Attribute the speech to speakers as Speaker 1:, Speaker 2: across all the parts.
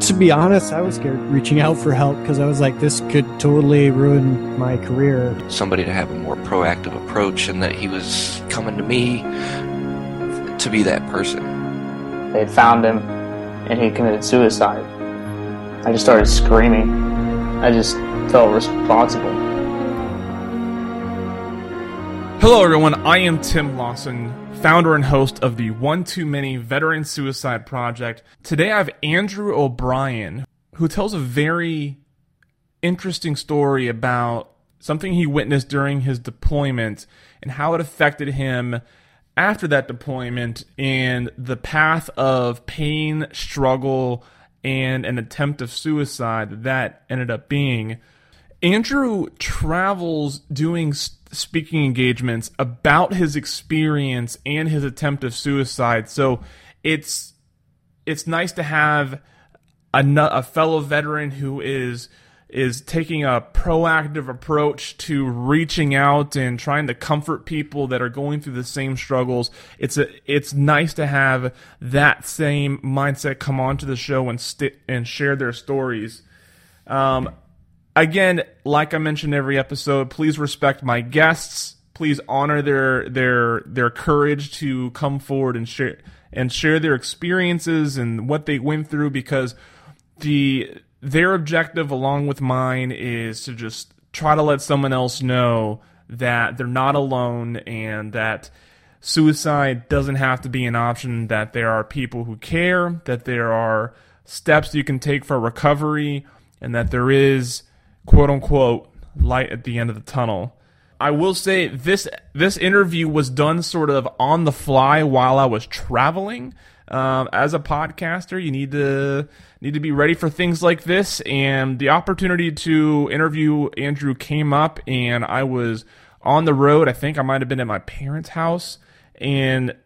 Speaker 1: To be honest, I was scared reaching out for help because I was like, this could totally ruin my career.
Speaker 2: Somebody to have a more proactive approach, and that he was coming to me to be that person.
Speaker 3: They found him, and he committed suicide. I just started screaming. I just felt responsible.
Speaker 4: Hello, everyone. I am Tim Lawson, founder and host of the One Too Many Veteran Suicide Project. Today I have Andrew O'Brien, who tells a very interesting story about something he witnessed during his deployment and how it affected him after that deployment and the path of pain, struggle, and an attempt of suicide that ended up being. Andrew travels doing speaking engagements about his experience and his attempt of suicide. So it's it's nice to have a, a fellow veteran who is is taking a proactive approach to reaching out and trying to comfort people that are going through the same struggles. It's a it's nice to have that same mindset come onto the show and st- and share their stories. Um, again, like I mentioned every episode, please respect my guests. Please honor their their their courage to come forward and share and share their experiences and what they went through because the their objective along with mine is to just try to let someone else know that they're not alone and that suicide doesn't have to be an option that there are people who care that there are steps you can take for recovery and that there is quote unquote light at the end of the tunnel. I will say this this interview was done sort of on the fly while I was traveling. Um, as a podcaster, you need to need to be ready for things like this. And the opportunity to interview Andrew came up, and I was on the road. I think I might have been at my parents' house, and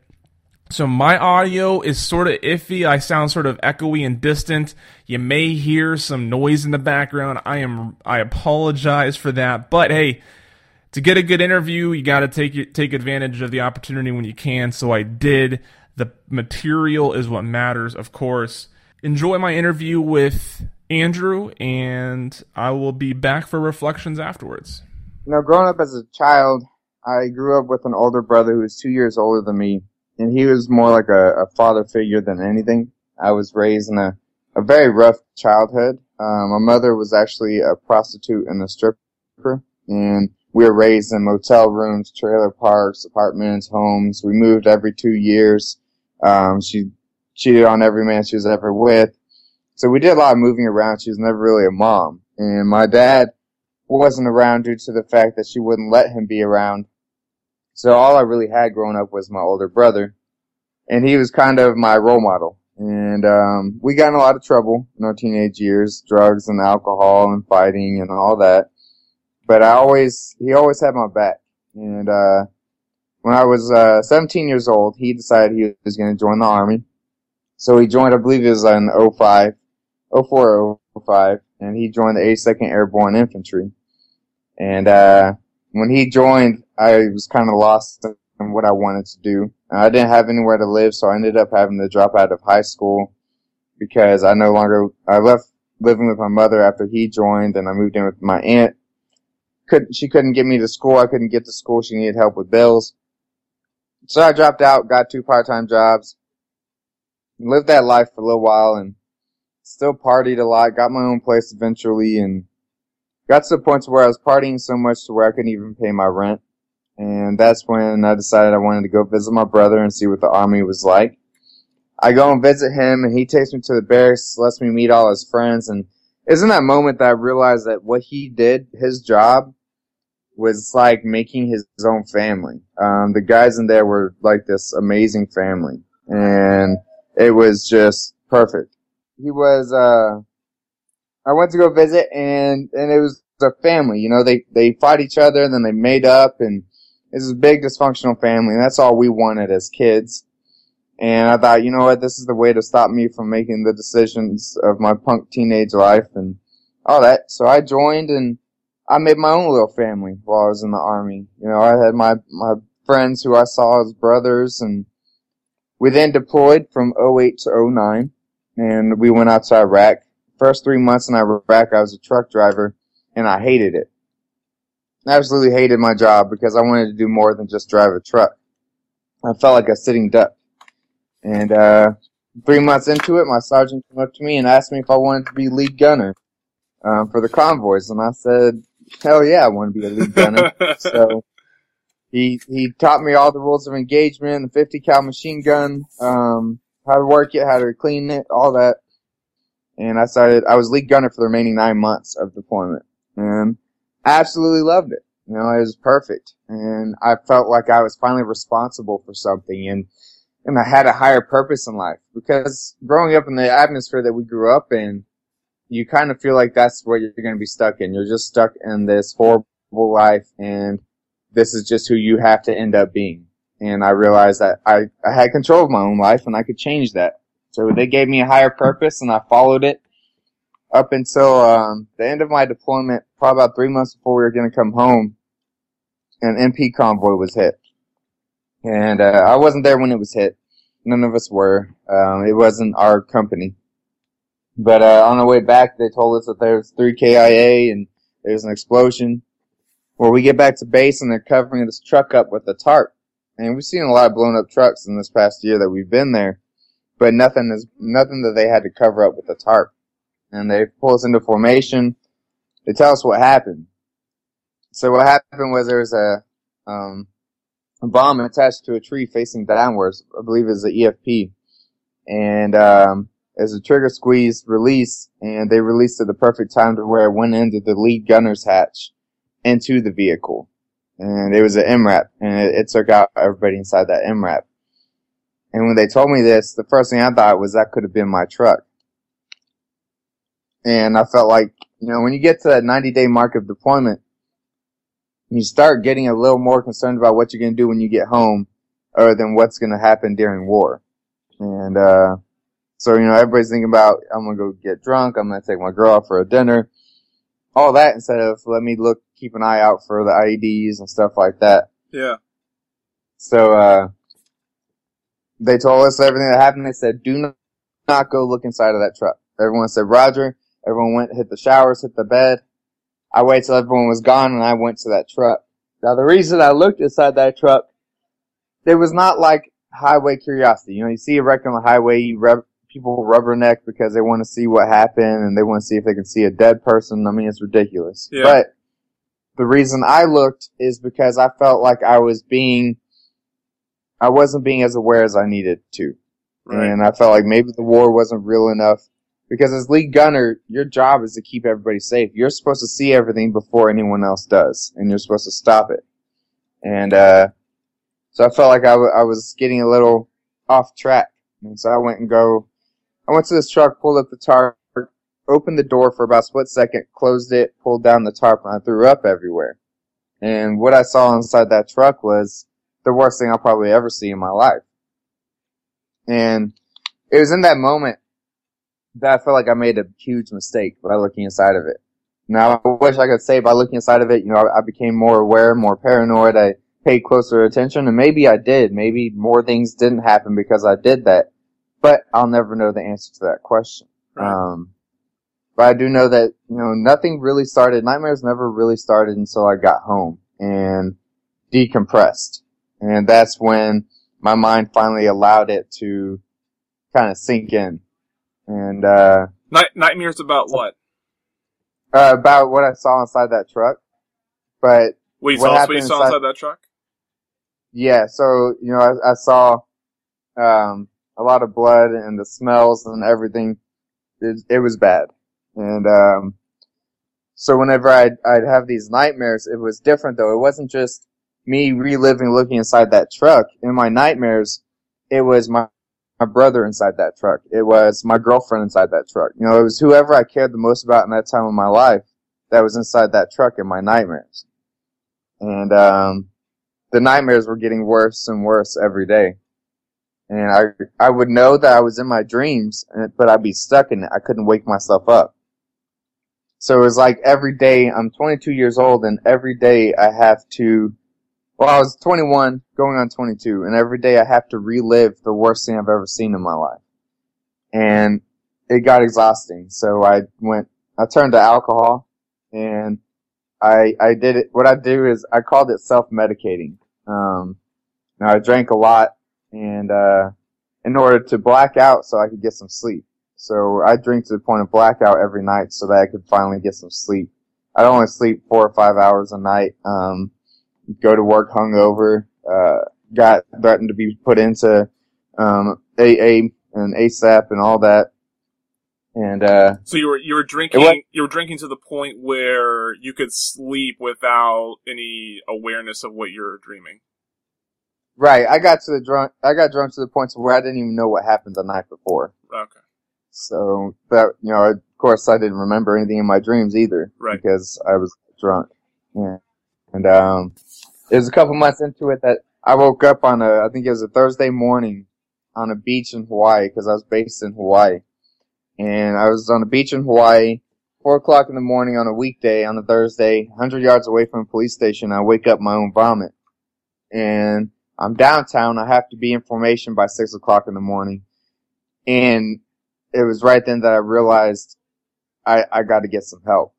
Speaker 4: so my audio is sort of iffy. I sound sort of echoey and distant. You may hear some noise in the background. I am I apologize for that. But hey, to get a good interview, you got to take take advantage of the opportunity when you can. So I did. The material is what matters, of course. Enjoy my interview with Andrew, and I will be back for reflections afterwards.
Speaker 5: You know, growing up as a child, I grew up with an older brother who was two years older than me and he was more like a, a father figure than anything. I was raised in a, a very rough childhood. Um, my mother was actually a prostitute and a stripper, and we were raised in motel rooms, trailer parks, apartments, homes. We moved every two years. Um, she cheated on every man she was ever with. So we did a lot of moving around. She was never really a mom. And my dad wasn't around due to the fact that she wouldn't let him be around so all I really had growing up was my older brother, and he was kind of my role model. And um, we got in a lot of trouble in our teenage years, drugs and alcohol and fighting and all that. But I always, he always had my back. And uh, when I was uh, 17 years old, he decided he was going to join the army. So he joined, I believe it was in 05, 04, 05, and he joined the 82nd Airborne Infantry. And uh, when he joined, I was kind of lost in what I wanted to do. I didn't have anywhere to live, so I ended up having to drop out of high school because I no longer, I left living with my mother after he joined and I moved in with my aunt. Couldn't she couldn't get me to school. I couldn't get to school. She needed help with bills. So I dropped out, got two part-time jobs, lived that life for a little while and still partied a lot, got my own place eventually and got to the point where I was partying so much to where I couldn't even pay my rent. And that's when I decided I wanted to go visit my brother and see what the army was like. I go and visit him and he takes me to the barracks, lets me meet all his friends. And isn't that moment that I realized that what he did, his job, was like making his, his own family. Um, the guys in there were like this amazing family. And it was just perfect. He was, uh, I went to go visit and, and it was a family. You know, they they fought each other, and then they made up, and it's a big dysfunctional family. And that's all we wanted as kids. And I thought, you know what, this is the way to stop me from making the decisions of my punk teenage life and all that. So I joined and I made my own little family while I was in the army. You know, I had my, my friends who I saw as brothers and we then deployed from 08 to 09 and we went out to Iraq. First three months in Iraq, I was a truck driver and I hated it. I absolutely hated my job because I wanted to do more than just drive a truck. I felt like a sitting duck. And, uh, three months into it, my sergeant came up to me and asked me if I wanted to be lead gunner, um, for the convoys. And I said, hell yeah, I want to be a lead gunner. so, he, he taught me all the rules of engagement, the 50 cal machine gun, um, how to work it, how to clean it, all that. And I started, I was lead gunner for the remaining nine months of deployment. And absolutely loved it. You know, it was perfect. And I felt like I was finally responsible for something and, and I had a higher purpose in life because growing up in the atmosphere that we grew up in, you kind of feel like that's what you're going to be stuck in. You're just stuck in this horrible life and this is just who you have to end up being. And I realized that I, I had control of my own life and I could change that. So they gave me a higher purpose and I followed it up until um, the end of my deployment, probably about three months before we were going to come home. An MP convoy was hit, and uh, I wasn't there when it was hit. None of us were. Um, it wasn't our company. But uh, on the way back, they told us that there was three KIA and there was an explosion. Well, we get back to base and they're covering this truck up with a tarp. And we've seen a lot of blown up trucks in this past year that we've been there, but nothing is nothing that they had to cover up with a tarp and they pull us into formation. They tell us what happened. So what happened was there was a, um, a bomb attached to a tree facing downwards. I believe it was the EFP. And, um, as a trigger squeeze release, and they released at the perfect time to where it went into the lead gunner's hatch into the vehicle. And it was an MRAP, and it, it took out everybody inside that MRAP. And when they told me this, the first thing I thought was that could have been my truck. And I felt like, you know, when you get to that 90 day mark of deployment, you start getting a little more concerned about what you're going to do when you get home other than what's going to happen during war. And, uh, so, you know, everybody's thinking about, I'm going to go get drunk. I'm going to take my girl out for a dinner. All that instead of let me look, keep an eye out for the IEDs and stuff like that.
Speaker 4: Yeah.
Speaker 5: So, uh, they told us everything that happened. They said, do not go look inside of that truck. Everyone said, Roger, Everyone went, hit the showers, hit the bed. I waited till everyone was gone and I went to that truck. Now the reason I looked inside that truck, it was not like highway curiosity. You know, you see a wreck on the highway, you rub, people rubberneck because they want to see what happened and they want to see if they can see a dead person. I mean, it's ridiculous.
Speaker 4: Yeah.
Speaker 5: But the reason I looked is because I felt like I was being, I wasn't being as aware as I needed to.
Speaker 4: Right.
Speaker 5: And I felt like maybe the war wasn't real enough because as lead gunner, your job is to keep everybody safe. You're supposed to see everything before anyone else does, and you're supposed to stop it. And uh, so I felt like I, w- I was getting a little off track, and so I went and go. I went to this truck, pulled up the tarp, opened the door for about a split second, closed it, pulled down the tarp, and I threw up everywhere. And what I saw inside that truck was the worst thing I'll probably ever see in my life. And it was in that moment that I felt like I made a huge mistake by looking inside of it. Now, I wish I could say by looking inside of it, you know, I, I became more aware, more paranoid. I paid closer attention, and maybe I did. Maybe more things didn't happen because I did that. But I'll never know the answer to that question.
Speaker 4: Right.
Speaker 5: Um, but I do know that, you know, nothing really started, nightmares never really started until I got home and decompressed. And that's when my mind finally allowed it to kind of sink in. And, uh,
Speaker 4: Night- nightmares about what?
Speaker 5: uh, about what I saw inside that truck. But
Speaker 4: What you
Speaker 5: What
Speaker 4: saw, what
Speaker 5: happened
Speaker 4: you saw
Speaker 5: inside-
Speaker 4: inside that truck?
Speaker 5: yeah, so, you know, I, I saw, um, a lot of blood and the smells and everything. It, it was bad. And, um, so whenever I'd, I'd have these nightmares, it was different though. It wasn't just me reliving looking inside that truck. In my nightmares, it was my, my brother inside that truck. It was my girlfriend inside that truck. You know, it was whoever I cared the most about in that time of my life that was inside that truck in my nightmares. And, um, the nightmares were getting worse and worse every day. And I, I would know that I was in my dreams, but I'd be stuck in it. I couldn't wake myself up. So it was like every day, I'm 22 years old and every day I have to, well, I was 21 going on 22 and every day I have to relive the worst thing I've ever seen in my life. And it got exhausting. So I went, I turned to alcohol and I, I did it, what I do is I called it self-medicating. Um, now I drank a lot and, uh, in order to black out so I could get some sleep. So I drink to the point of blackout every night so that I could finally get some sleep. I'd only sleep four or five hours a night. Um, go to work hungover. Uh, got threatened to be put into um, AA and ASAP and all that. And uh,
Speaker 4: so you were you were drinking you were drinking to the point where you could sleep without any awareness of what you're dreaming.
Speaker 5: Right. I got to the drunk. I got drunk to the point where I didn't even know what happened the night before.
Speaker 4: Okay.
Speaker 5: So that you know, of course, I didn't remember anything in my dreams either,
Speaker 4: right?
Speaker 5: Because I was drunk. Yeah. And um, it was a couple months into it that I woke up on a, I think it was a Thursday morning, on a beach in Hawaii because I was based in Hawaii, and I was on a beach in Hawaii. Four o'clock in the morning on a weekday on a Thursday, 100 yards away from a police station. I wake up my own vomit. And I'm downtown. I have to be in formation by six o'clock in the morning. And it was right then that I realized I, I got to get some help.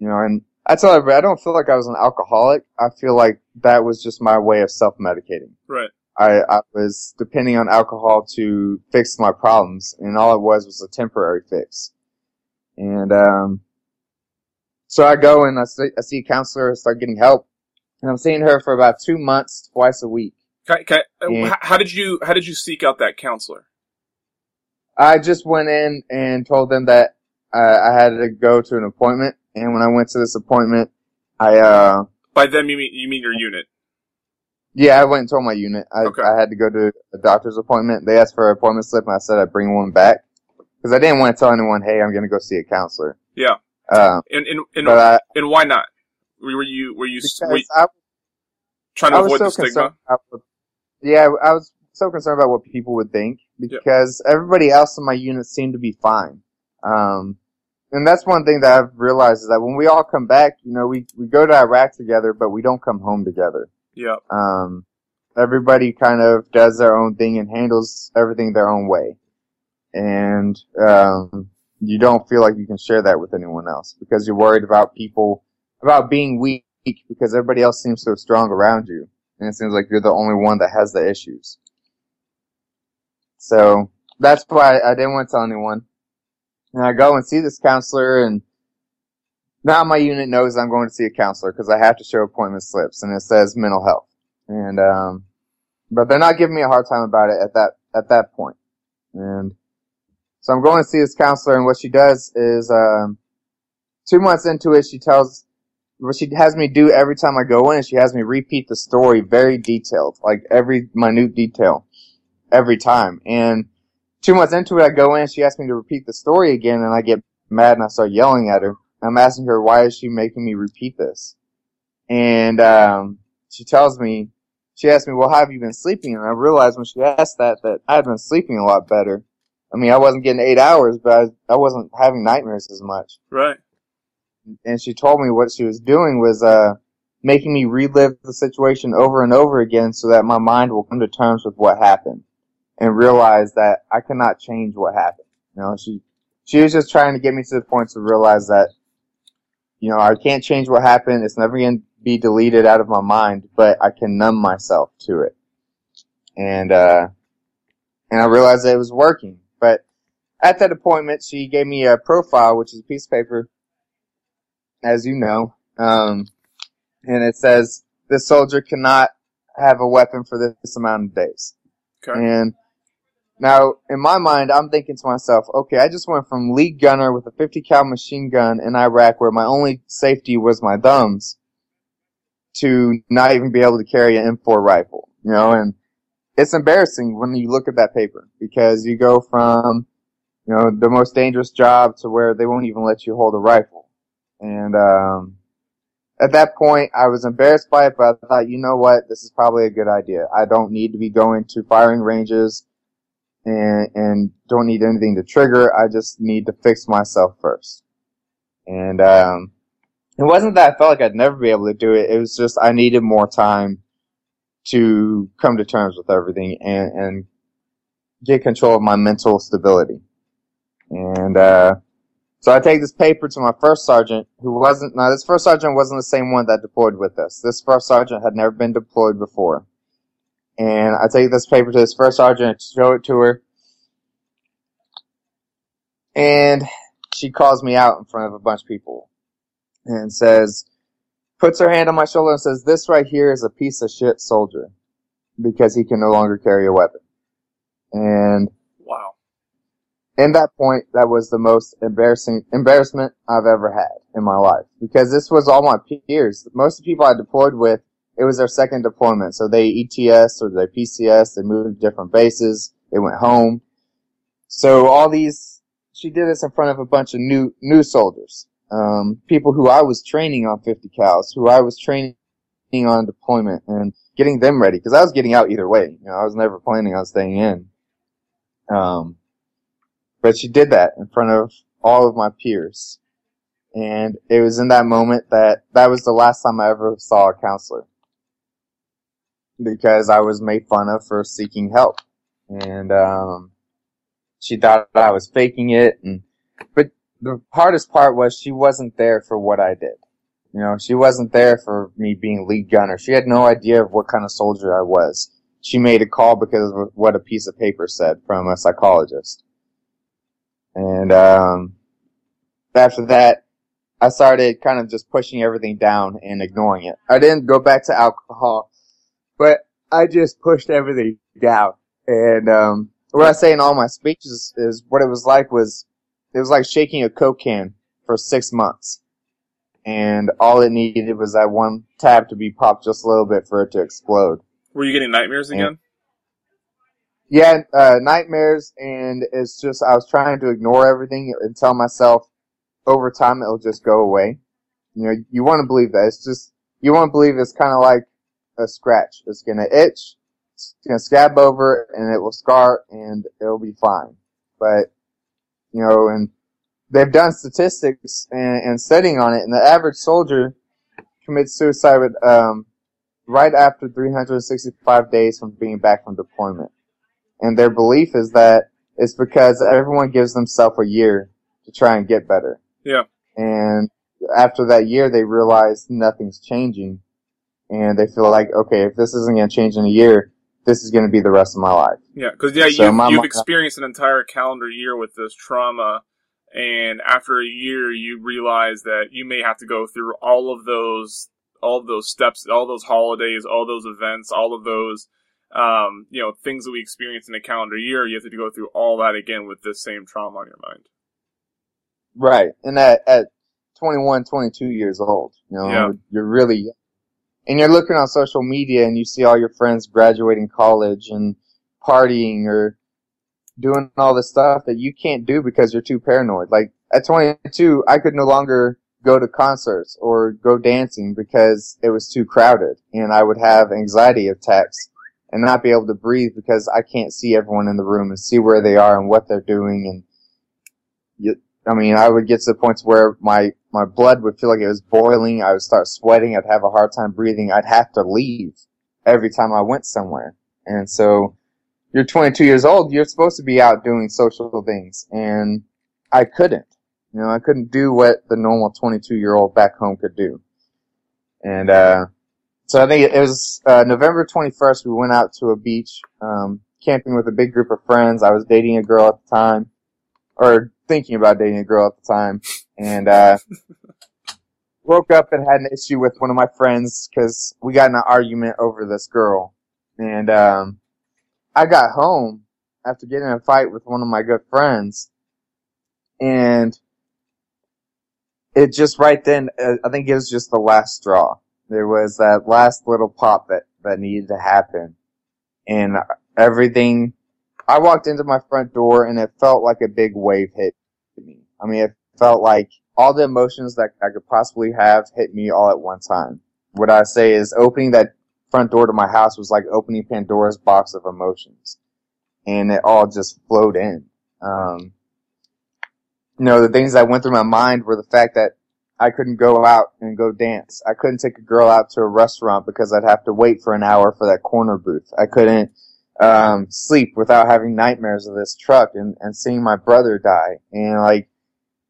Speaker 5: You know, and I tell everybody, I don't feel like I was an alcoholic. I feel like that was just my way of self-medicating.
Speaker 4: Right.
Speaker 5: I, I was depending on alcohol to fix my problems, and all it was was a temporary fix. And um, so I go and I see, I see a counselor, I start getting help, and I'm seeing her for about two months, twice a week.
Speaker 4: Okay, okay. And how did you how did you seek out that counselor?
Speaker 5: I just went in and told them that uh, I had to go to an appointment, and when I went to this appointment, I uh.
Speaker 4: By them, you mean you mean your unit?
Speaker 5: Yeah, I went and told my unit. I okay. I had to go to a doctor's appointment. They asked for an appointment slip, and I said I'd bring one back because I didn't want to tell anyone, "Hey, I'm going to go see a counselor."
Speaker 4: Yeah.
Speaker 5: Uh,
Speaker 4: and and and, I, and why not? Were you were you, were you I, trying to avoid so the stigma?
Speaker 5: Would, yeah, I was so concerned about what people would think because yep. everybody else in my unit seemed to be fine. Um, and that's one thing that I've realized is that when we all come back, you know, we, we go to Iraq together, but we don't come home together.
Speaker 4: Yeah.
Speaker 5: Um, everybody kind of does their own thing and handles everything their own way. And, um, you don't feel like you can share that with anyone else because you're worried about people, about being weak because everybody else seems so strong around you. And it seems like you're the only one that has the issues. So that's why I didn't want to tell anyone. And I go and see this counselor and now my unit knows I'm going to see a counselor because I have to show appointment slips and it says mental health. And, um, but they're not giving me a hard time about it at that, at that point. And so I'm going to see this counselor and what she does is, um, two months into it, she tells, what she has me do every time I go in is she has me repeat the story very detailed, like every minute detail every time. And two months into it, I go in, she asks me to repeat the story again, and I get mad and I start yelling at her. I'm asking her, why is she making me repeat this? And, um, she tells me, she asked me, well, how have you been sleeping? And I realized when she asked that, that I had been sleeping a lot better. I mean, I wasn't getting eight hours, but I, I wasn't having nightmares as much.
Speaker 4: Right.
Speaker 5: And she told me what she was doing was, uh, making me relive the situation over and over again so that my mind will come to terms with what happened and realize that I cannot change what happened. You know, she, she was just trying to get me to the point to realize that, you know, I can't change what happened. It's never going to be deleted out of my mind, but I can numb myself to it. And, uh, and I realized that it was working. But at that appointment, she gave me a profile, which is a piece of paper, as you know, um, and it says, this soldier cannot have a weapon for this amount of days.
Speaker 4: Okay.
Speaker 5: And now, in my mind, I'm thinking to myself, okay, I just went from lead gunner with a 50 cal machine gun in Iraq where my only safety was my thumbs to not even be able to carry an M4 rifle, you know, and it's embarrassing when you look at that paper because you go from, you know, the most dangerous job to where they won't even let you hold a rifle. And, um, at that point, I was embarrassed by it, but I thought, you know what? This is probably a good idea. I don't need to be going to firing ranges and, and don't need anything to trigger. I just need to fix myself first. And, um, it wasn't that I felt like I'd never be able to do it. It was just I needed more time to come to terms with everything and, and get control of my mental stability. And, uh, so I take this paper to my first sergeant, who wasn't, now this first sergeant wasn't the same one that deployed with us. This first sergeant had never been deployed before. And I take this paper to this first sergeant, show it to her, and she calls me out in front of a bunch of people and says, puts her hand on my shoulder and says, this right here is a piece of shit soldier because he can no longer carry a weapon. And
Speaker 4: Wow.
Speaker 5: in that point, that was the most embarrassing embarrassment I've ever had in my life because this was all my peers. Most of the people I deployed with, it was their second deployment, so they ETS or they PCS, they moved to different bases, they went home. So all these, she did this in front of a bunch of new new soldiers, um, people who I was training on 50 cals, who I was training on deployment and getting them ready because I was getting out either way. You know, I was never planning on staying in. Um, but she did that in front of all of my peers. And it was in that moment that that was the last time I ever saw a counselor. Because I was made fun of for seeking help. And, um, she thought I was faking it and, but the hardest part was she wasn't there for what I did. You know, she wasn't there for me being lead gunner. She had no idea of what kind of soldier I was. She made a call because of what a piece of paper said from a psychologist. And um, after that, I started kind of just pushing everything down and ignoring it. I didn't go back to alcohol, but I just pushed everything down. And um, what I say in all my speeches is what it was like was it was like shaking a coke can for six months. And all it needed was that one tab to be popped just a little bit for it to explode.
Speaker 4: Were you getting nightmares again?
Speaker 5: Yeah, uh, nightmares, and it's just I was trying to ignore everything and tell myself over time it'll just go away. You know, you want to believe that. It's just you want to believe it's kind of like a scratch. It's gonna itch, it's gonna scab over, and it will scar, and it'll be fine. But you know, and they've done statistics and, and studying on it, and the average soldier commits suicide with, um, right after 365 days from being back from deployment. And their belief is that it's because everyone gives themselves a year to try and get better.
Speaker 4: Yeah.
Speaker 5: And after that year, they realize nothing's changing. And they feel like, okay, if this isn't going to change in a year, this is going to be the rest of my life.
Speaker 4: Yeah, because yeah,
Speaker 5: So
Speaker 4: you've, you've experienced an entire calendar year with this trauma, and after a year, you realize that you may have to go through all of those, all of those steps, all those holidays, all those events, all of those, um, you know, things that we experience in a calendar year. You have to go through all that again with this same trauma on your mind.
Speaker 5: Right. And at, at 21, 22 years old, you know,
Speaker 4: Yeah.
Speaker 5: you're really, and you're looking on social media and you see all your friends graduating college and partying or doing all the stuff that you can't do because you're too paranoid. Like at 22, I could no longer go to concerts or go dancing because it was too crowded and I would have anxiety attacks and not be able to breathe because I can't see everyone in the room and see where they are and what they're doing and I mean, I would get to the points where my, my blood would feel like it was boiling. I would start sweating. I'd have a hard time breathing. I'd have to leave every time I went somewhere. And so you're 22 years old. You're supposed to be out doing social things. And I couldn't. You know, I couldn't do what the normal 22 year old back home could do. And, uh, so I think it was, uh, November 21st. We went out to a beach, um, camping with a big group of friends. I was dating a girl at the time or thinking about dating a girl at the time, and uh, woke up and had an issue with one of my friends because we got in an argument over this girl, and um, I got home after getting in a fight with one of my good friends, and it just right then, uh, I think it was just the last straw. There was that last little pop that that needed to happen, and everything I walked into my front door and it felt like a big wave hit me. I mean, it felt like all the emotions that I could possibly have hit me all at one time. What I say is opening that front door to my house was like opening Pandora's box of emotions. And it all just flowed in. Um, you know, the things that went through my mind were the fact that I couldn't go out and go dance. I couldn't take a girl out to a restaurant because I'd have to wait for an hour for that corner booth. I couldn't um, sleep without having nightmares of this truck and, and seeing my brother die. And like,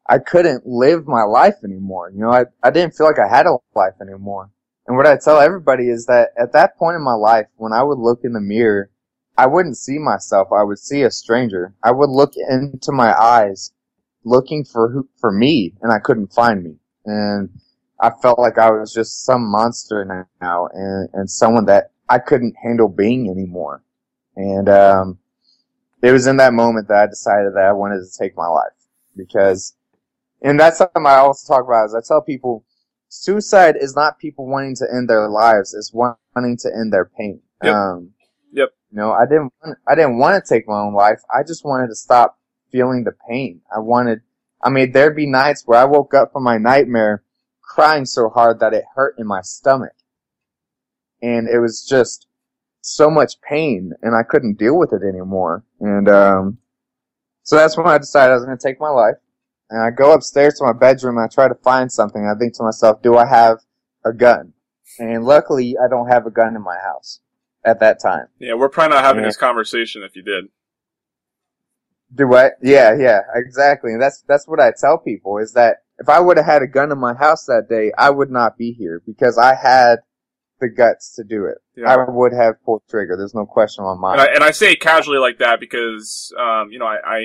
Speaker 5: I couldn't live my life anymore. You know, I, I didn't feel like I had a life anymore. And what I tell everybody is that at that point in my life, when I would look in the mirror, I wouldn't see myself. I would see a stranger. I would look into my eyes looking for who, for me and I couldn't find me. And I felt like I was just some monster now and, and someone that I couldn't handle being anymore. And, um, it was in that moment that I decided that I wanted to take my life because, and that's something I also talk about is I tell people suicide is not people wanting to end their lives. It's wanting to end their pain.
Speaker 6: Yep.
Speaker 5: Um,
Speaker 6: Yep.
Speaker 5: you know, I didn't, want, I didn't want to take my own life. I just wanted to stop feeling the pain. I wanted, I mean, there'd be nights where I woke up from my nightmare crying so hard that it hurt in my stomach. And it was just so much pain and I couldn't deal with it anymore. And, um, so that's when I decided I was going to take my life. And I go upstairs to my bedroom and I try to find something. I think to myself, do I have a gun? And luckily I don't have a gun in my house at that time.
Speaker 6: Yeah, we're probably not having
Speaker 5: Yeah.
Speaker 6: this conversation if you did.
Speaker 5: Do what? Yeah, yeah, exactly. And that's that's what I tell people is that if I would have had a gun in my house that day, I would not be here because I had the guts to do it.
Speaker 6: Yeah.
Speaker 5: I would have pulled trigger. There's no question on my
Speaker 6: and I, and I say it casually like that because um, you know I, I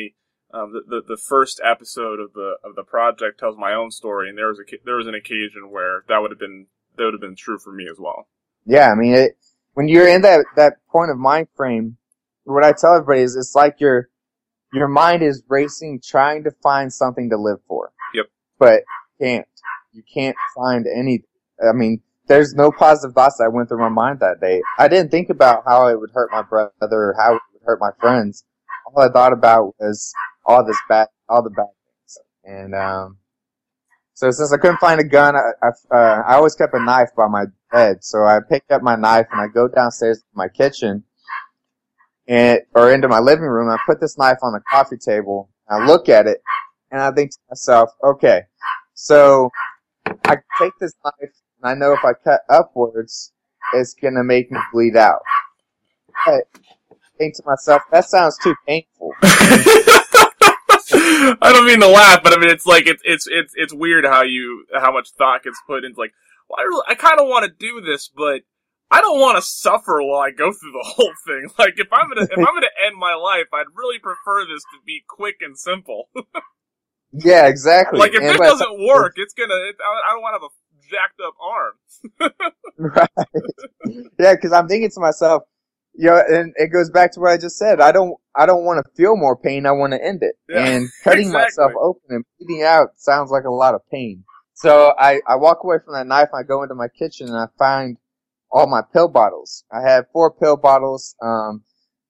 Speaker 6: um, the, the the first episode of the of the project tells my own story, and there was a there was an occasion where that would have been that would have been true for me as well.
Speaker 5: Yeah, I mean, it, when you're in that that point of mind frame, what I tell everybody is it's like your your mind is racing, trying to find something to live for.
Speaker 6: Yep.
Speaker 5: But can't. You can't find any. I mean, there's no positive thoughts that went through my mind that day. I didn't think about how it would hurt my brother or how it would hurt my friends. All I thought about was all this bad, all the bad things. And um, so since I couldn't find a gun, I I, uh, I always kept a knife by my bed. So I picked up my knife and I go downstairs to my kitchen and or into my living room. I put this knife on the coffee table. I look at it and I think to myself, okay, so I take this knife and I know if I cut upwards, it's gonna make me bleed out. But I think to myself, that sounds too painful.
Speaker 6: I don't mean to laugh, but I mean it's like it's it's it's it's weird how you how much thought gets put into like. Well, I really, I kind of want to do this, but I don't want to suffer while I go through the whole thing. Like if I'm gonna if I'm gonna end my life, I'd really prefer this to be quick and simple.
Speaker 5: Yeah, exactly.
Speaker 6: like if
Speaker 5: And
Speaker 6: it doesn't work, it's gonna. It, I I don't want to have a jacked up arm.
Speaker 5: right. Yeah, because I'm thinking to myself, you know, and it goes back to what I just said. I don't, I don't want to feel more pain. I want to end it.
Speaker 6: Yeah,
Speaker 5: and cutting
Speaker 6: exactly.
Speaker 5: myself open and bleeding out sounds like a lot of pain. So I, I walk away from that knife. And I go into my kitchen and I find all my pill bottles. I had four pill bottles. Um,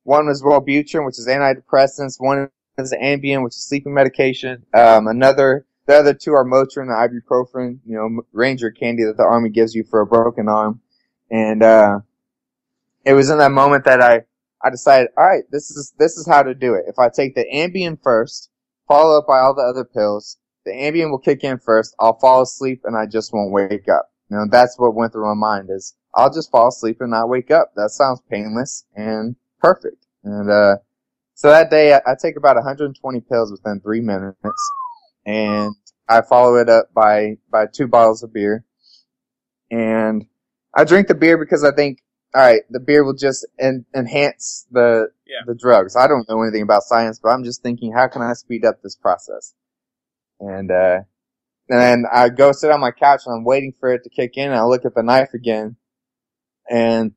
Speaker 5: one was Wellbutrin, which is antidepressants. One is Ambien, which is sleeping medication. Um, another, the other two are Motrin and ibuprofen, you know, Ranger candy that the army gives you for a broken arm. And, uh, it was in that moment that I, I decided, alright, this is, this is how to do it. If I take the Ambien first, follow up by all the other pills, the Ambien will kick in first, I'll fall asleep and I just won't wake up. You know, that's what went through my mind is, I'll just fall asleep and not wake up. That sounds painless and perfect. And, uh, so that day I, I take about 120 pills within three minutes and I follow it up by, by two bottles of beer. And I drink the beer because I think, alright, the beer will just en- enhance the,
Speaker 6: Yeah.
Speaker 5: the drugs. I don't know anything about science, but I'm just thinking, how can I speed up this process? And, uh, and then I go sit on my couch and I'm waiting for it to kick in and I look at the knife again and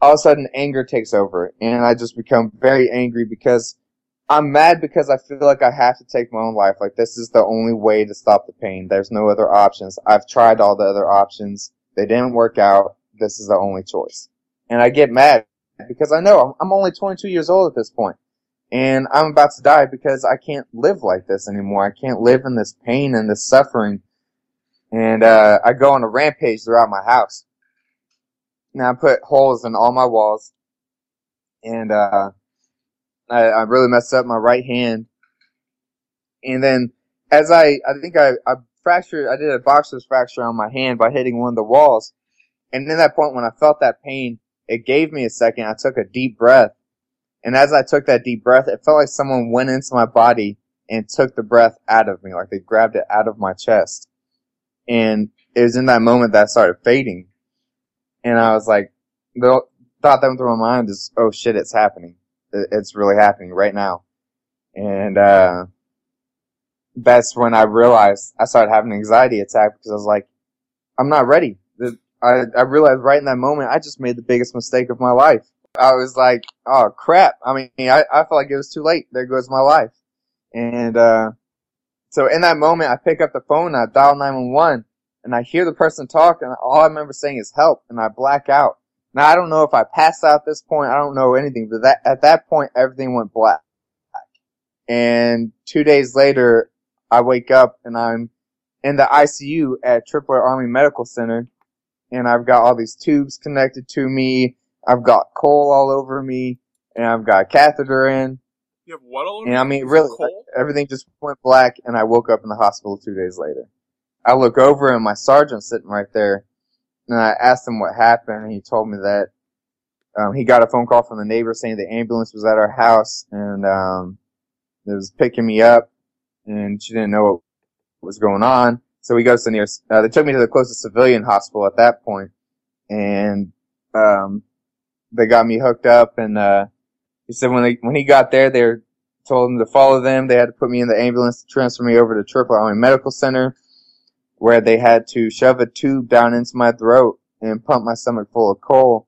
Speaker 5: all of a sudden anger takes over and I just become very angry because I'm mad because I feel like I have to take my own life. Like this is the only way to stop the pain. There's no other options. I've tried all the other options. They didn't work out. This is the only choice. And I get mad because I know I'm, I'm only 22 years old at this and I'm about to die because I can't live like this anymore. I can't live in this pain and this suffering. And, uh, I go on a rampage throughout my house. Now I put holes in all my walls. And, uh, I, I really messed up my right hand. And then as I, I think I, I fractured, I did a boxer's fracture on my hand by hitting one of the walls. And in that point when I felt that pain, it gave me a second. I took a deep breath. And as I took that deep breath, it felt like someone went into my body and took the breath out of me, like they grabbed it out of my chest. And it was in that moment that I started fading. And I was like, the thought that went through my mind is, oh shit, it's happening. It's really happening right now. And, uh, that's when I realized I started having an anxiety attack because I was like, I'm not ready. I, I realized right in that moment I just made the biggest mistake of my life. I was like, oh crap. I mean, I, I felt like it was too late. There goes my life. And, uh, so in that moment, I pick up the phone, I dial 911, and I hear the person talk, and all I remember saying is help, and I black out. Now, I don't know if I passed out at this point, I don't know anything, but that, at that point, everything went black. And two days later, I wake up, and I'm in the ICU at Tripler Army Medical Center, and I've got all these tubes connected to me, I've got coal all over me, and I've got a catheter in,
Speaker 6: You have what all over
Speaker 5: and I mean, really,
Speaker 6: Coal?
Speaker 5: everything just went black, and I woke up in the hospital two days later. I look over, and my sergeant's sitting right there, and I asked him what happened, and he told me that um, he got a phone call from the neighbor saying the ambulance was at our house, and um, it was picking me up, and she didn't know what was going on. So we goes to the nearest. Uh, they took me to the closest civilian hospital at that point, and um, they got me hooked up, and uh, he said when they when he got there, they told him to follow them. They had to put me in the ambulance to transfer me over to Tripler Army Medical Center, where they had to shove a tube down into my throat and pump my stomach full of coal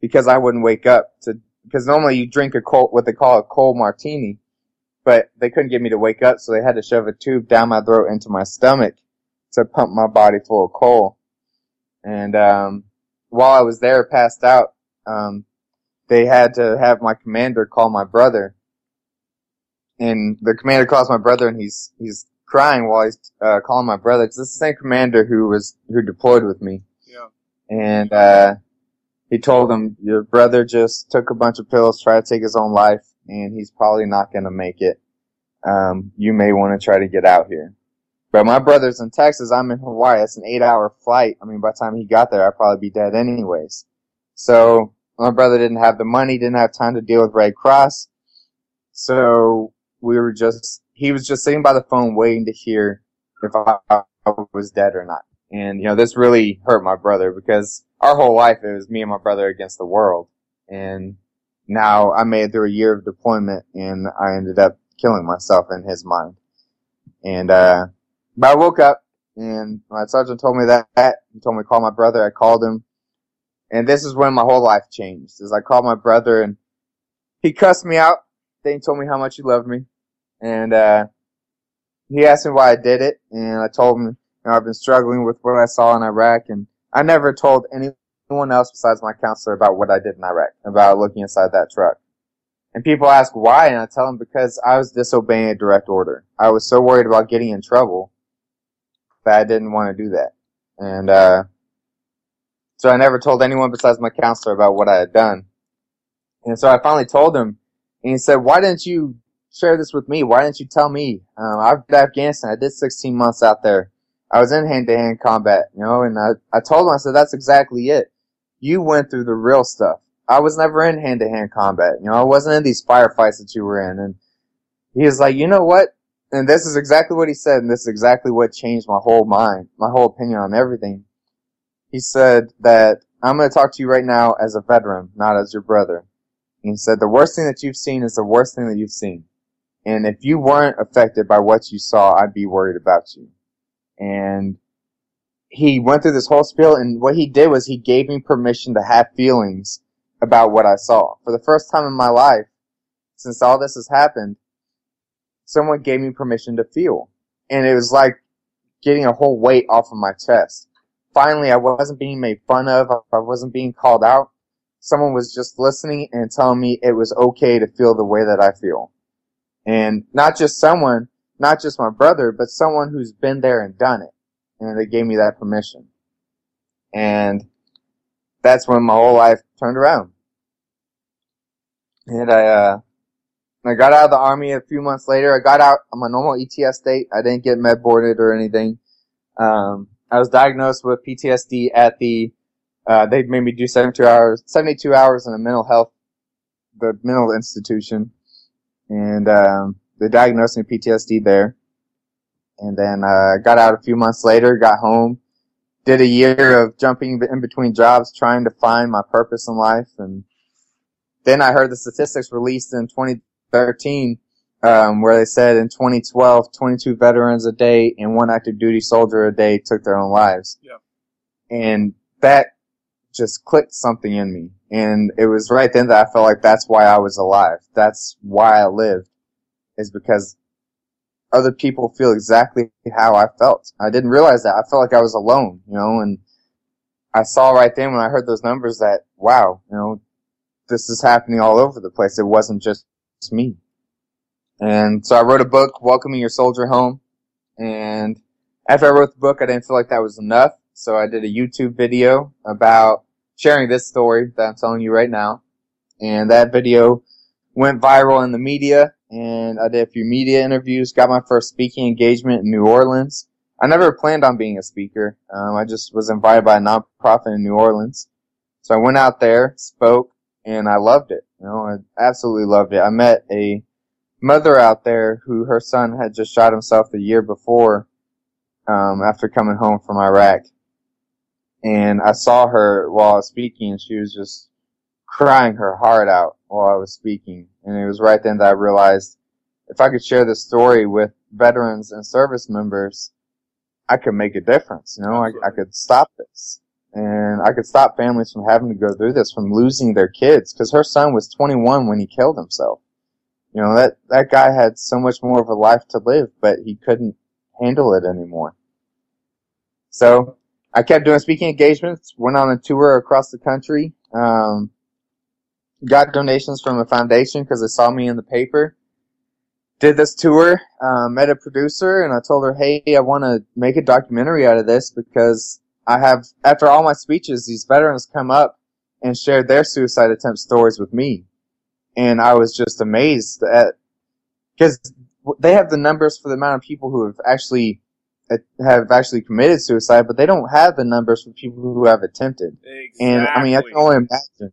Speaker 5: because I wouldn't wake up to. Because normally you drink a what they call a cold martini, but they couldn't get me to wake up, so they had to shove a tube down my throat into my stomach to pump my body full of coal. And um, while I was there, passed out, um, they had to have my commander call my brother. And the commander calls my brother, and he's he's crying while he's uh, calling my brother. It's the same commander who was who deployed with me.
Speaker 6: Yeah.
Speaker 5: And uh, he told him, "Your brother just took a bunch of pills, tried to take his own life, and he's probably not going to make it. Um, you may want to try to get out here." But my brother's in Texas. I'm in Hawaii. It's an eight-hour flight. I mean, by the time he got there, I'd probably be dead anyways. So my brother didn't have the money, didn't have time to deal with Red Cross. So we were just, he was just sitting by the phone waiting to hear if I, I was dead or not. And, you know, this really hurt my brother because our whole life it was me and my brother against the world. And now I made it through a year of deployment and I ended up killing myself in his mind. And, uh, but I woke up and my sergeant told me that. He told me to call my brother. I called him. And this is when my whole life changed. As I called my brother and he cussed me out. Then he told me how much he loved me. And, uh, he asked me why I did it. And I told him, you know, I've been struggling with what I saw in Iraq and I never told anyone else besides my counselor about what I did in Iraq, about looking inside that truck. And people ask why, and I tell them because I was disobeying a direct order. I was so worried about getting in trouble that I didn't want to do that. And, uh, so I never told anyone besides my counselor about what I had done. And so I finally told him, and he said, why didn't you share this with me? Why didn't you tell me? Um, I've been to Afghanistan. I did 16 months out there. I was in hand-to-hand combat, you know, and I, I told him, I said, that's exactly it. You went through the real stuff. I was never in hand-to-hand combat. You know, I wasn't in these firefights that you were in. And he was like, you know what? And this is exactly what he said, and this is exactly what changed my whole mind, my whole opinion on everything. He said that I'm going to talk to you right now as a veteran, not as your brother. And he said the worst thing that you've seen is the worst thing that you've seen. And if you weren't affected by what you saw, I'd be worried about you. And he went through this whole spiel, and what he did was he gave me permission to have feelings about what I saw. For the first time in my life, since all this has happened, someone gave me permission to feel. And it was like getting a whole weight off of my chest. Finally, I wasn't being made fun of. I wasn't being called out. Someone was just listening and telling me it was okay to feel the way that I feel. And not just someone, not just my brother, but someone who's been there and done it. And they gave me that permission. And that's when my whole life turned around. And I, uh, I got out of the army a few months later. I got out on my normal ETS date. I didn't get med boarded or anything. Um, I was diagnosed with PTSD at the, uh, they made me do 72 hours, 72 hours in a mental health, the mental institution. And, um, they diagnosed me PTSD there. And then, uh, got out a few months later, got home, did a year of jumping in between jobs, trying to find my purpose in life. And then I heard the statistics released in 2013, um, where they said in 2012, 22 veterans a day and one active duty soldier a day took their own lives.
Speaker 6: Yeah.
Speaker 5: And that just clicked something in me. And it was right then that I felt like that's why I was alive. That's why I lived is because other people feel exactly how I felt. I didn't realize that. I felt like I was alone, you know, and I saw right then when I heard those numbers that, wow, you know, this is happening all over the place. It wasn't just me. And so I wrote a book, Welcoming Your Soldier Home. And after I wrote the book, I didn't feel like that was enough. So I did a YouTube video about sharing this story that I'm telling you right now. And that video went viral in the media and I did a few media interviews, got my first speaking engagement in New Orleans. I never planned on being a speaker. Um, I just was invited by a nonprofit in New Orleans. So I went out there, spoke, and I loved it. You know, I absolutely loved it. I met a mother out there who her son had just shot himself the year before, um, after coming home from Iraq. And I saw her while I was speaking and she was just crying her heart out while I was speaking. And it was right then that I realized if I could share this story with veterans and service members, I could make a difference. You know, I, I could stop this. And I could stop families from having to go through this, from losing their kids. Cause her son was 21 when he killed himself. You know, that, that guy had so much more of a life to live, but he couldn't handle it anymore. So, I kept doing speaking engagements, went on a tour across the country, um, got donations from a foundation because they saw me in the paper. Did this tour, um, met a producer, and I told her, "Hey, I want to make a documentary out of this because I have, after all my speeches, these veterans come up and shared their suicide attempt stories with me, and I was just amazed at because they have the numbers for the amount of people who have actually have actually committed suicide, but they don't have the numbers for people who have attempted.
Speaker 6: Exactly.
Speaker 5: And I mean, I can only imagine.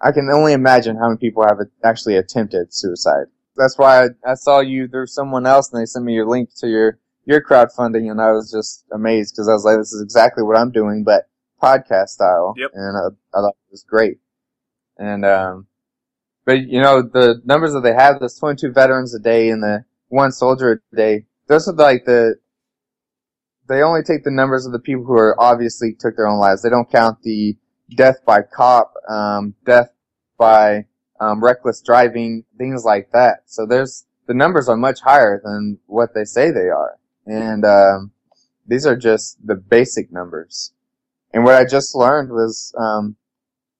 Speaker 5: I can only imagine how many people have actually attempted suicide. That's why I, I saw you through someone else, and they sent me your link to your your crowdfunding, and I was just amazed because I was like, "This is exactly what I'm doing, but podcast style."
Speaker 6: Yep.
Speaker 5: And I, I thought it was great. And um, but you know the numbers that they have: there's 22 veterans a day and the one soldier a day. Those are like the they only take the numbers of the people who are obviously took their own lives. They don't count the death by cop, um, death by um, reckless driving, things like that. So there's the numbers are much higher than what they say they are, and um, these are just the basic numbers. And what I just learned was um,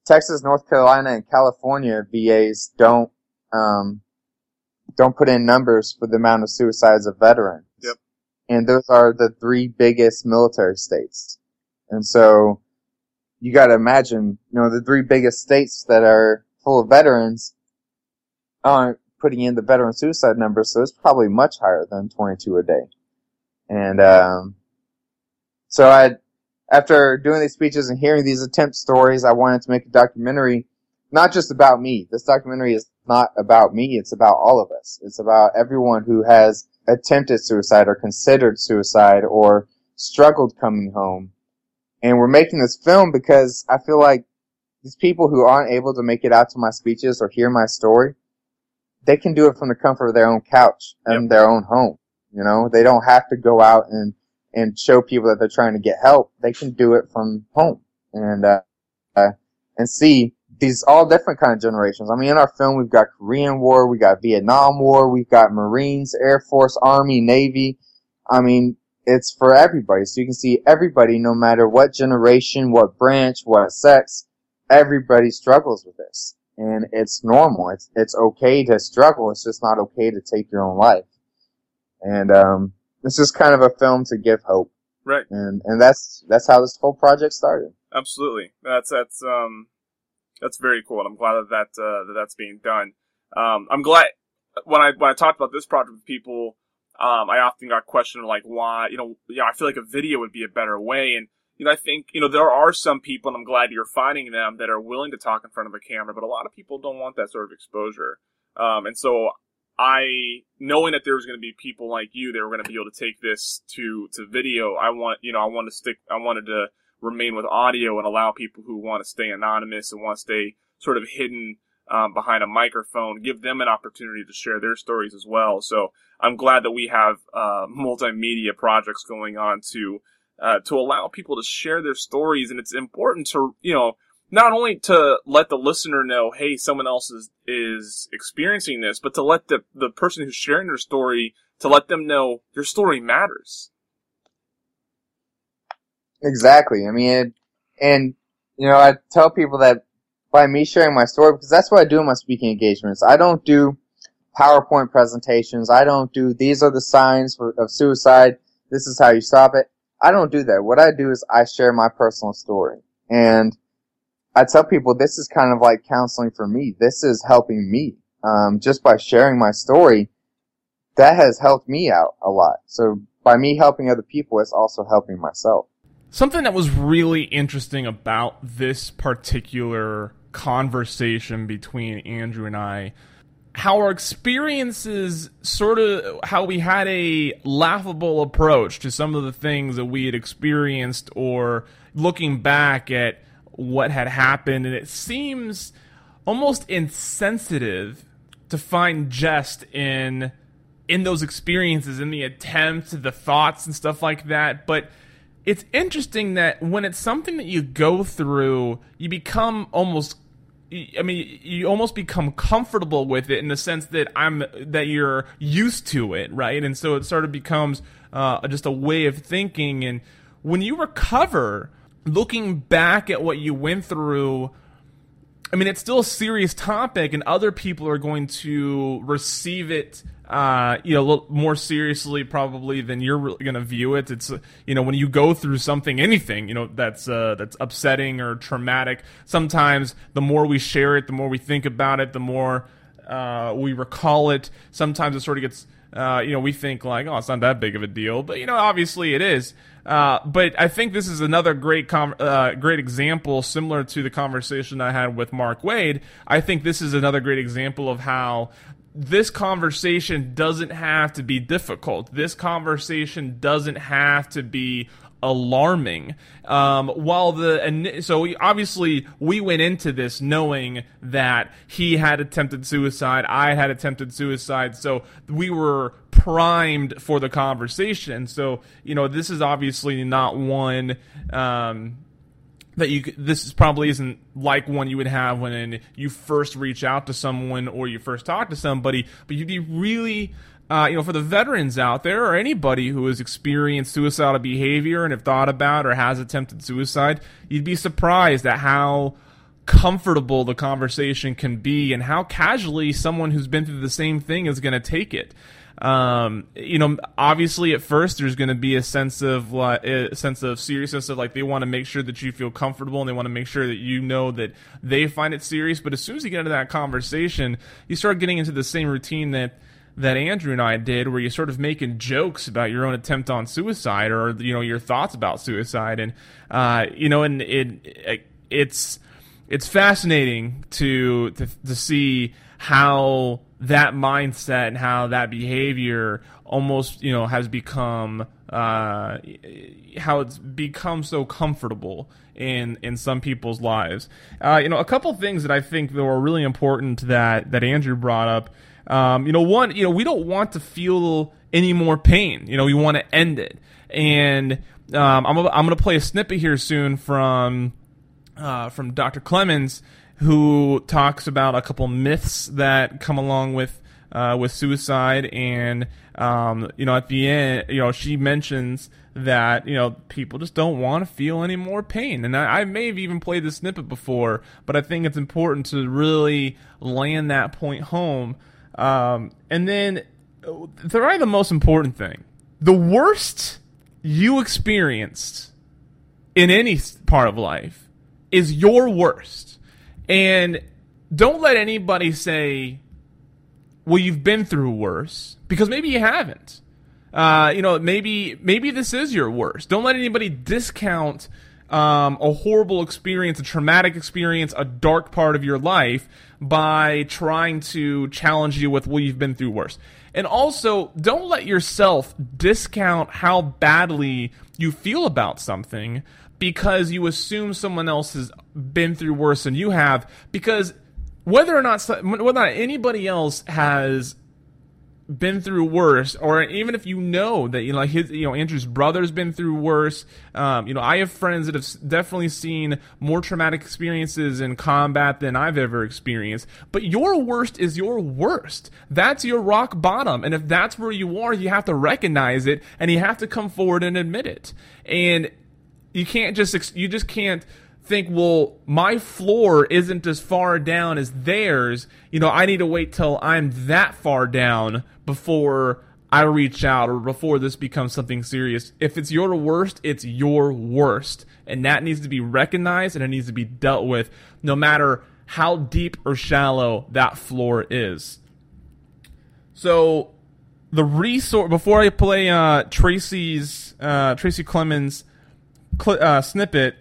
Speaker 5: Texas, North Carolina, and California VAs don't um, don't put in numbers for the amount of suicides of veterans. And those are the three biggest military states. And so you got to imagine, you know, the three biggest states that are full of veterans aren't putting in the veteran suicide numbers, so it's probably much higher than 22 a day. And um, so I, after doing these speeches and hearing these attempt stories, I wanted to make a documentary, not just about me. This documentary is not about me; it's about all of us. It's about everyone who has attempted suicide or considered suicide or struggled coming home and we're making this film because I feel like these people who aren't able to make it out to my speeches or hear my story, they can do it from the comfort of their own couch and
Speaker 6: Yep.
Speaker 5: their own home. You know, they don't have to go out and, and show people that they're trying to get help. They can do it from home and, uh, uh, and see these all different kind of generations. I mean, in our film, we've got Korean War, we got Vietnam War, we've got Marines, Air Force, Army, Navy. I mean, it's for everybody. So you can see everybody, no matter what generation, what branch, what sex, everybody struggles with this. and it's normal. It's it's okay to struggle. It's just not okay to take your own life. And um, this is kind of a film to give hope.
Speaker 6: Right.
Speaker 5: And and that's that's how this whole project started.
Speaker 6: Absolutely. That's that's um that's very cool. And I'm glad that that, uh, that that's being done. Um, I'm glad when I when I talked about this project with people, um, I often got questioned like why you know yeah I feel like a video would be a better way and you know I think you know there are some people and I'm glad you're finding them that are willing to talk in front of a camera, but a lot of people don't want that sort of exposure. Um, and so I, knowing that there was going to be people like you that were going to be able to take this to, to video, I want, you know, I wanted to stick, I wanted to remain with audio and allow people who want to stay anonymous and want to stay sort of hidden, um, behind a microphone, give them an opportunity to share their stories as well. So I'm glad that we have, uh, multimedia projects going on to, uh, to allow people to share their stories. And it's important to, you know, not only to let the listener know, hey, someone else is, is experiencing this, but to let the, the person who's sharing their story, to let them know your story matters.
Speaker 5: Exactly. I mean, it, and, you know, I tell people that by me sharing my story, because that's what I do in my speaking engagements. I don't do PowerPoint presentations. I don't do, these are the signs for, of suicide. This is how you stop it. I don't do that. What I do is I share my personal story. And, I tell people this is kind of like counseling for me. This is helping me. Um, just by sharing my story, that has helped me out a lot. So by me helping other people, it's also helping myself.
Speaker 4: Something that was really interesting about this particular conversation between Andrew and I, how our experiences sort of, how we had a laughable approach to some of the things that we had experienced or looking back at what had happened, and it seems almost insensitive to find jest in in those experiences, in the attempts, the thoughts, and stuff like that. But it's interesting that when it's something that you go through, you become almost I mean, you almost become comfortable with it in the sense that I'm that you're used to it, right? And so it sort of becomes uh, just a way of thinking. And when you recover, looking back at what you went through, I mean, it's still a serious topic, and other people are going to receive it, uh, you know, more seriously probably than you're really going to view it. It's, you know, when you go through something, anything, you know, that's uh, that's upsetting or traumatic. Sometimes the more we share it, the more we think about it, the more uh, we recall it. Sometimes it sort of gets, uh, you know, we think like, oh, it's not that big of a deal, but you know, obviously it is. Uh, but I think this is another great com- uh, great example, similar to the conversation I had with Mark Wade. I think this is another great example of how this conversation doesn't have to be difficult. This conversation doesn't have to be alarming. Um, while the so we, obviously we went into this knowing that he had attempted suicide, I had attempted suicide, so we were primed for the conversation. So you know this is obviously not one. Um, that you this probably isn't like one you would have when you first reach out to someone or you first talk to somebody, but you'd be really uh, you know, for the veterans out there or anybody who has experienced suicidal behavior and have thought about or has attempted suicide, you'd be surprised at how comfortable the conversation can be and how casually someone who's been through the same thing is going to take it. Um, you know, obviously at first there's going to be a sense of like, a sense of seriousness of like they want to make sure that you feel comfortable and they want to make sure that you know that they find it serious. But as soon as you get into that conversation, you start getting into the same routine that that Andrew and I did, where you're sort of making jokes about your own attempt on suicide or you know your thoughts about suicide, and uh, you know, and it it's it's fascinating to to, to see how that mindset and how that behavior almost you know has become uh, how it's become so comfortable in in some people's lives. Uh, you know, a couple things that I think that were really important that that Andrew brought up um, you know, one, you know, we don't want to feel any more pain. You know, we want to end it. And um, I'm, I'm going to play a snippet here soon from uh, from Dr. Clemens, who talks about a couple myths that come along with uh, with suicide, and um, you know, at the end, you know, she mentions that you know people just don't want to feel any more pain, and I, I may have even played the snippet before, but I think it's important to really land that point home. Um, and then, the right the most important thing, the worst you experienced in any part of life is your worst. And don't let anybody say, well, you've been through worse, because maybe you haven't. Uh, you know, maybe maybe this is your worst. Don't let anybody discount um, a horrible experience, a traumatic experience, a dark part of your life by trying to challenge you with, well, you've been through worse. And also, don't let yourself discount how badly you feel about something because you assume someone else has been through worse than you have. Because whether or not whether or not anybody else has been through worse, or even if you know that you know like his you know Andrew's brother's been through worse. Um, you know, I have friends that have definitely seen more traumatic experiences in combat than I've ever experienced. But your worst is your worst. That's your rock bottom, and if that's where you are, you have to recognize it, and you have to come forward and admit it. And you can't just you just can't think, well, my floor isn't as far down as theirs. You know, I need to wait till I'm that far down before I reach out or before this becomes something serious. If it's your worst, it's your worst. And that needs to be recognized and it needs to be dealt with no matter how deep or shallow that floor is. So, the resource, before I play uh, Tracy's, uh, Tracy Clemens cl- uh, snippet,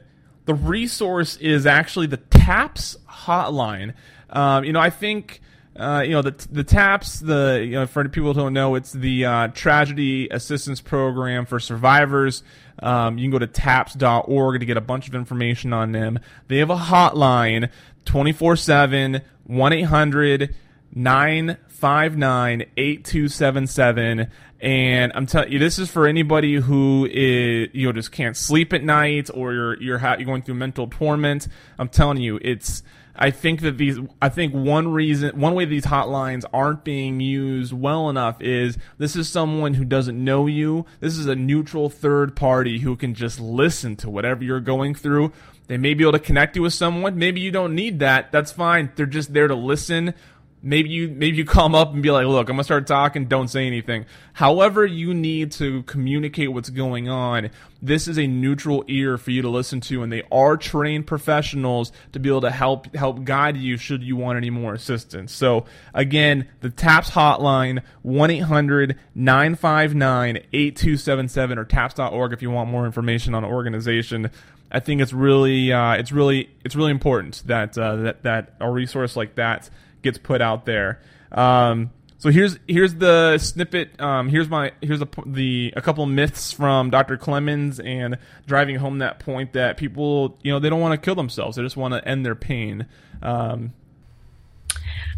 Speaker 4: the resource is actually the TAPS hotline. Um, you know, I think. Uh, you know the the TAPS the you know for people who don't know it's the uh, tragedy assistance program for survivors. Um, you can go to taps.org to get a bunch of information on them. They have a hotline 24 7 1 800 959 8277 and I'm telling you, this is for anybody who is you know just can't sleep at night or you're you're, ha- you're going through mental torment. I'm telling you, it's. I think that these. I think one reason, one way these hotlines aren't being used well enough is this is someone who doesn't know you. This is a neutral third party who can just listen to whatever you're going through. They may be able to connect you with someone. Maybe you don't need that. That's fine. They're just there to listen maybe you maybe you come up and be like look i'm gonna start talking don't say anything. However you need to communicate what's going on this is a neutral ear for you to listen to and they are trained professionals to be able to help help guide you should you want any more assistance. So again the taps hotline 1-800-959-8277 or taps.org if you want more information on organization. I think it's really, uh, it's really, it's really important that uh, that that a resource like that gets put out there. Um, so here's here's the snippet. Um, here's my here's a, the a couple myths from Dr. Clemens and driving home that point that people you know they don't want to kill themselves. They just want to end their pain. Um,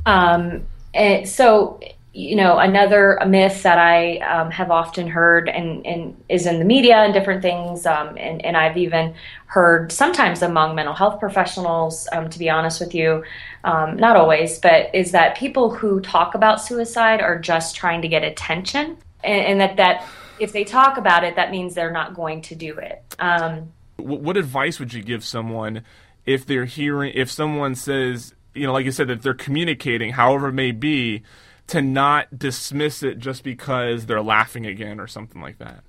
Speaker 7: um, so you know, another myth that I um, have often heard and, and is in the media and different things, um, and, and I've even heard sometimes among mental health professionals, um, to be honest with you, um, not always, but is that people who talk about suicide are just trying to get attention, and, and that, that if they talk about it, that means they're not going to do it. Um,
Speaker 4: what advice would you give someone if they're hearing, if someone says, you know, like you said, that they're communicating, however it may be, to not dismiss it just because they're laughing again or something like that.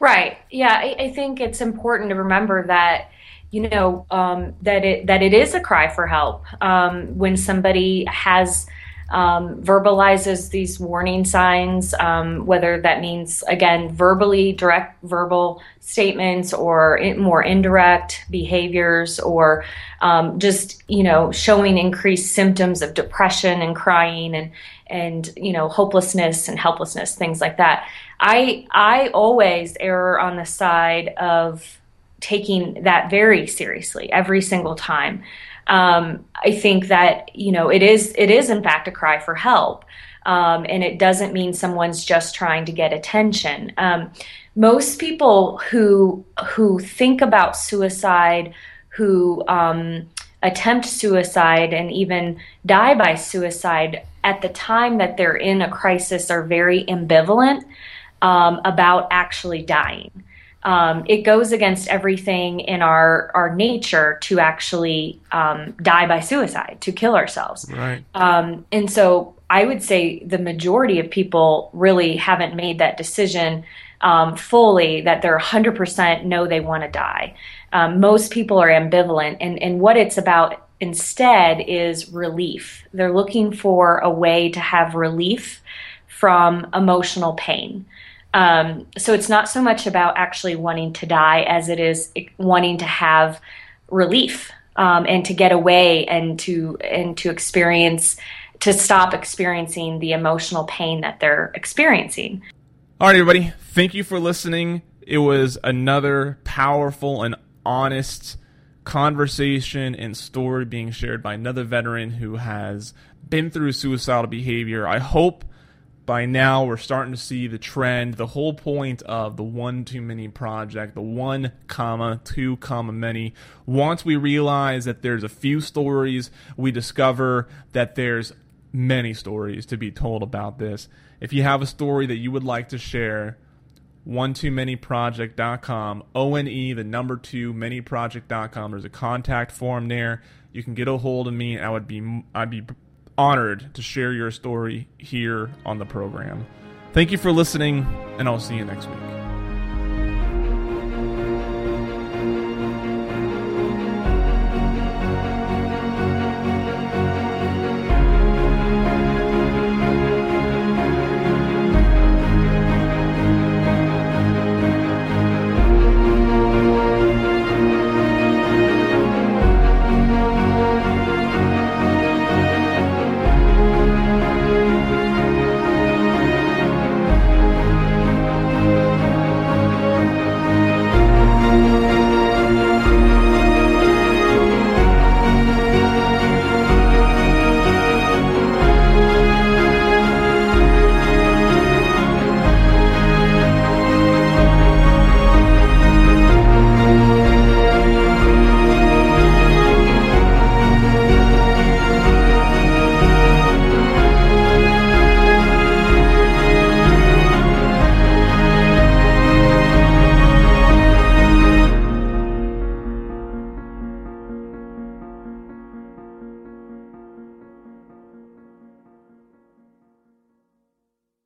Speaker 7: Right. Yeah, I, I think it's important to remember that you know um, that it that it is a cry for help um, when somebody has um, verbalizes these warning signs, um, whether that means again verbally direct verbal statements or in, more indirect behaviors or um, just you know showing increased symptoms of depression and crying and and you know hopelessness and helplessness things like that. I i always err on the side of taking that very seriously every single time um, i think that you know it is it is in fact a cry for help um, and it doesn't mean someone's just trying to get attention um, most people who who think about suicide who um, attempt suicide and even die by suicide at the time that they're in a crisis are very ambivalent um, about actually dying. Um, it goes against everything in our our nature to actually um, die by suicide, to kill ourselves.
Speaker 4: Right.
Speaker 7: Um, and so I would say the majority of people really haven't made that decision um, fully that they're 100% know they want to die. Um, most people are ambivalent, and, and what it's about instead is relief. They're looking for a way to have relief from emotional pain. Um, so it's not so much about actually wanting to die as it is wanting to have relief um, and to get away and to and to experience to stop experiencing the emotional pain that they're experiencing.
Speaker 4: All right, everybody. Thank you for listening. It was another powerful and honest conversation and story being shared by another veteran who has been through suicidal behavior. I hope by now we're starting to see the trend the whole point of the one too many project the one comma two comma many. Once we realize that there's a few stories we discover that there's many stories to be told about this. If you have a story that you would like to share one too many project.com one the number two many project.com there's a contact form there. You can get a hold of me. I would be i'd be honored to share your story here on the program. Thank you for listening, and I'll see you next week.